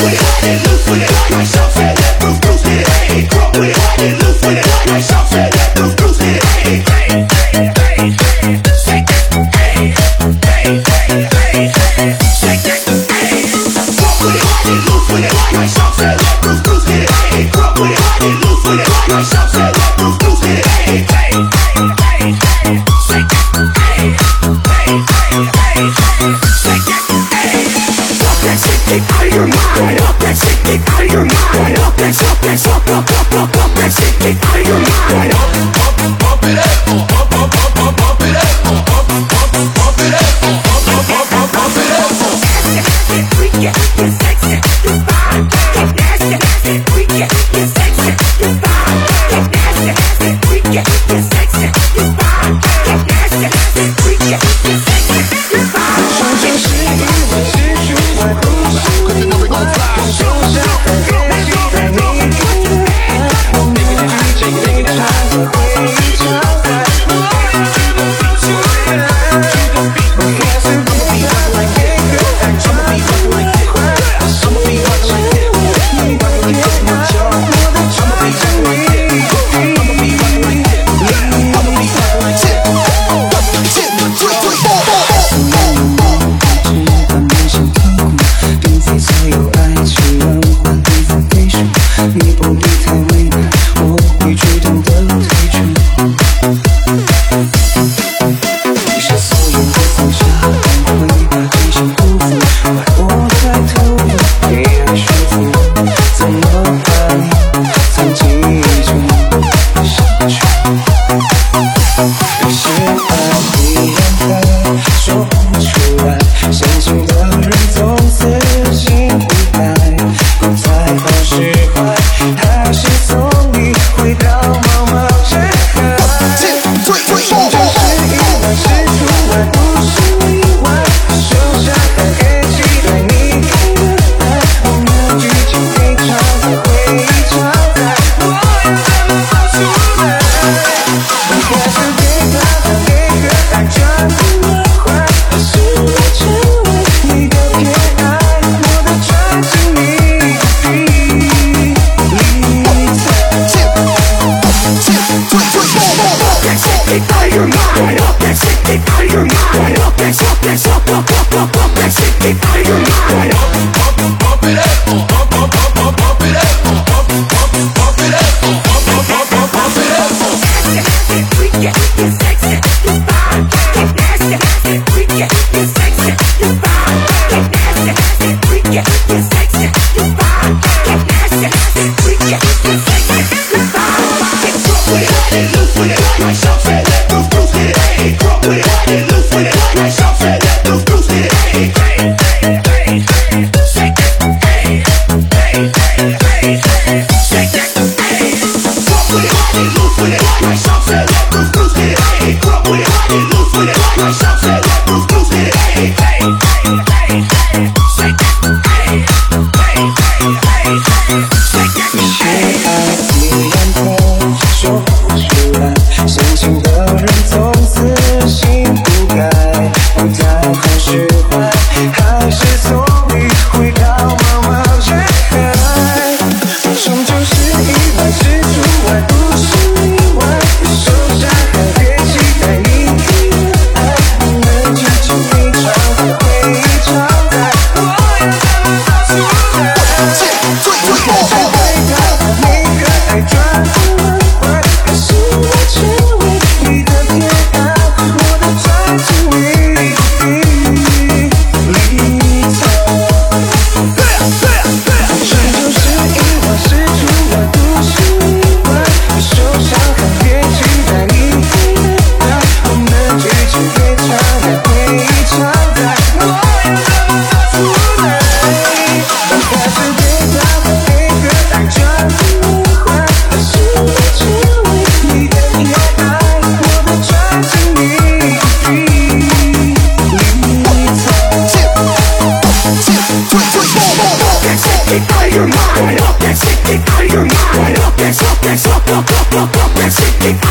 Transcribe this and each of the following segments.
Shake it, hey, shake it, hey. Walk with it, look with it, like something. people. Hey, loose you Take me. hit.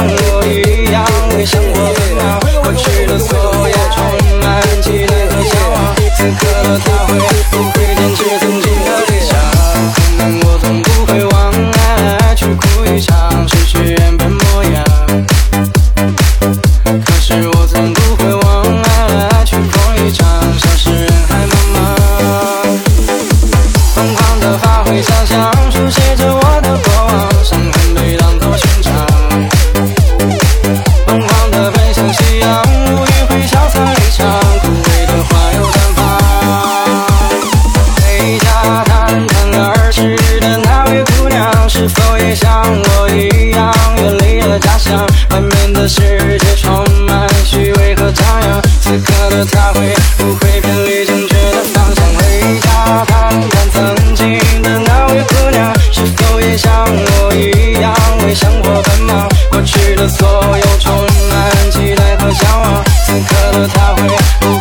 Bye. 外面的世界充满虚伪和张扬，此刻的他会不会偏离正确的方向？回家看看曾经的那位姑娘，是否也像我一样为生活奔忙？过去的所有充满期待和向往，此刻的他会。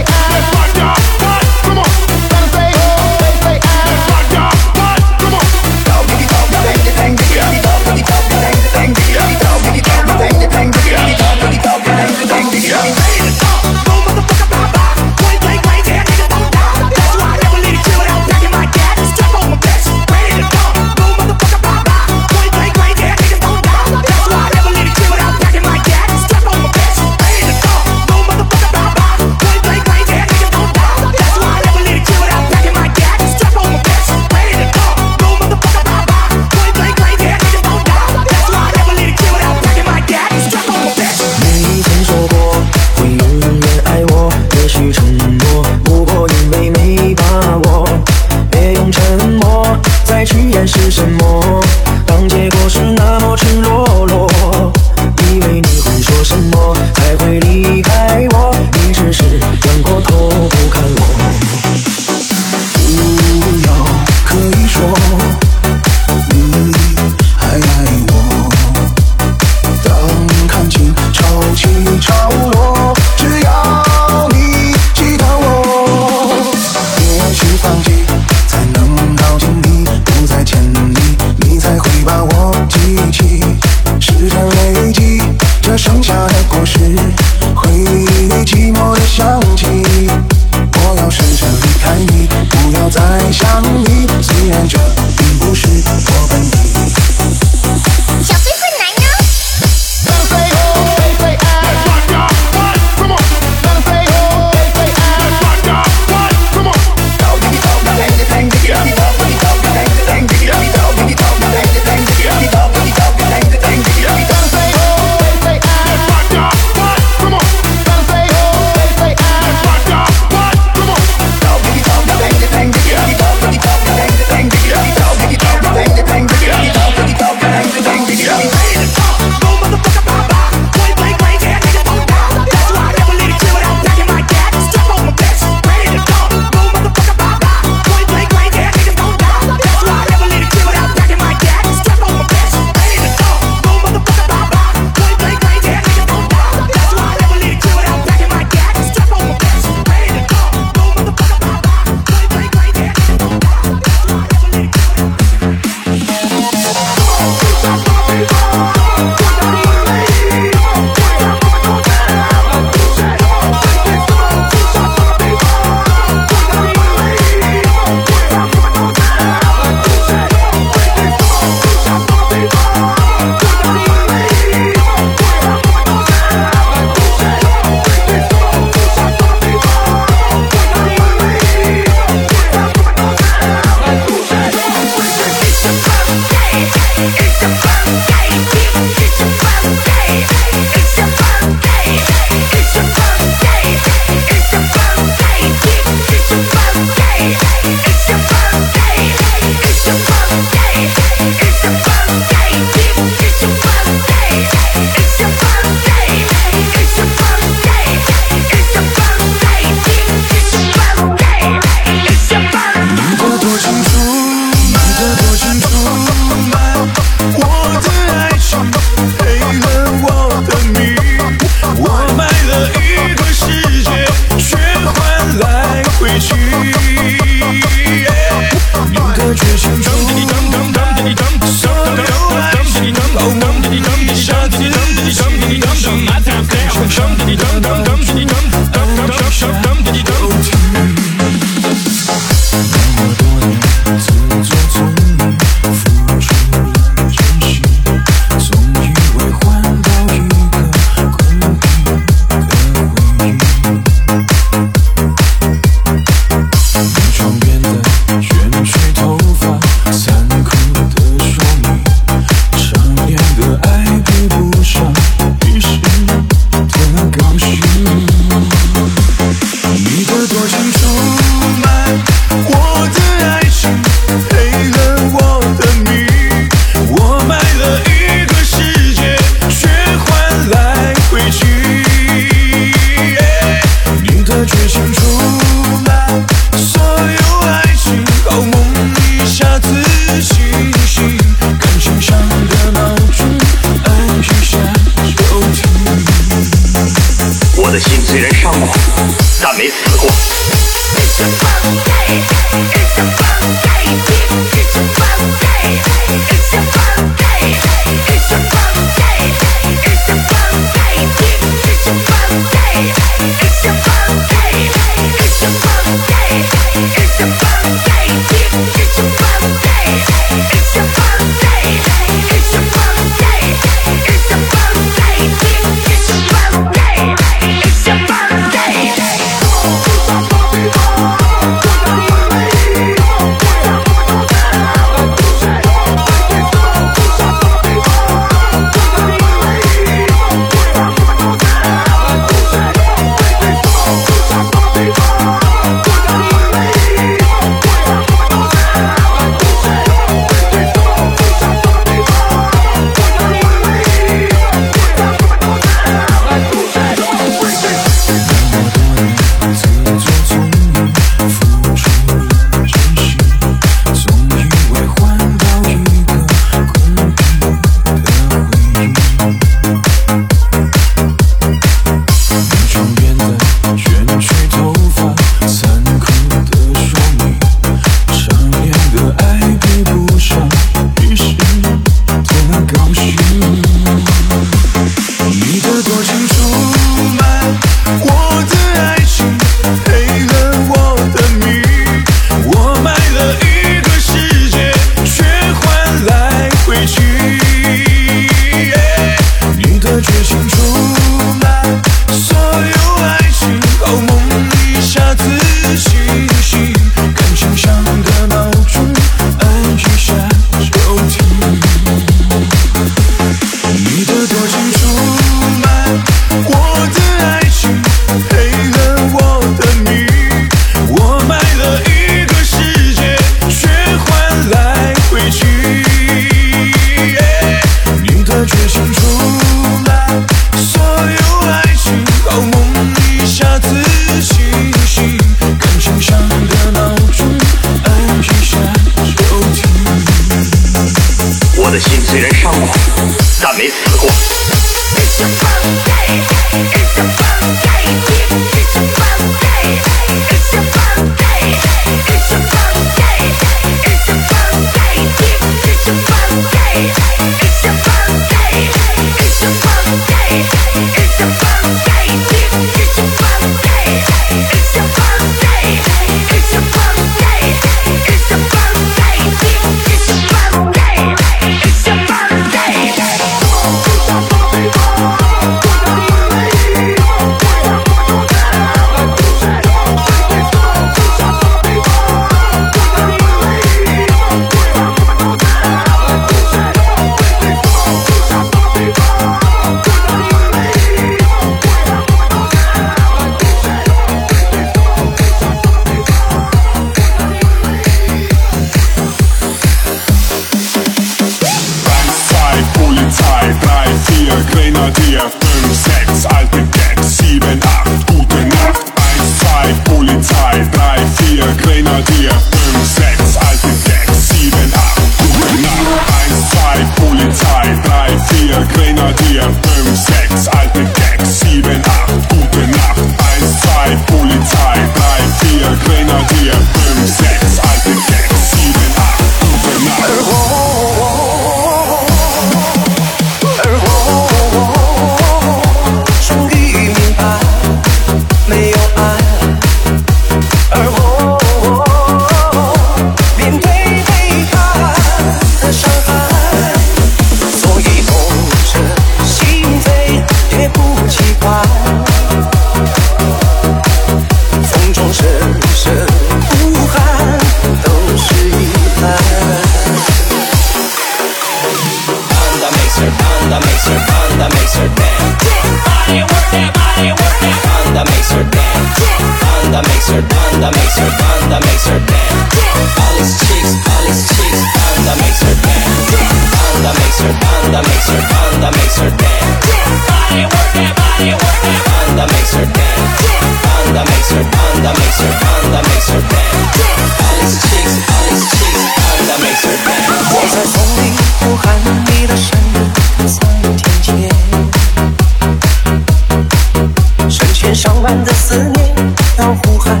浪漫的思念要呼喊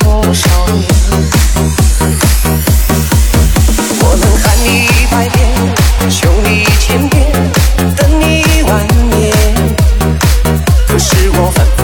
多少年？我能喊你一百遍，求你一千遍，等你一万年。可是我反。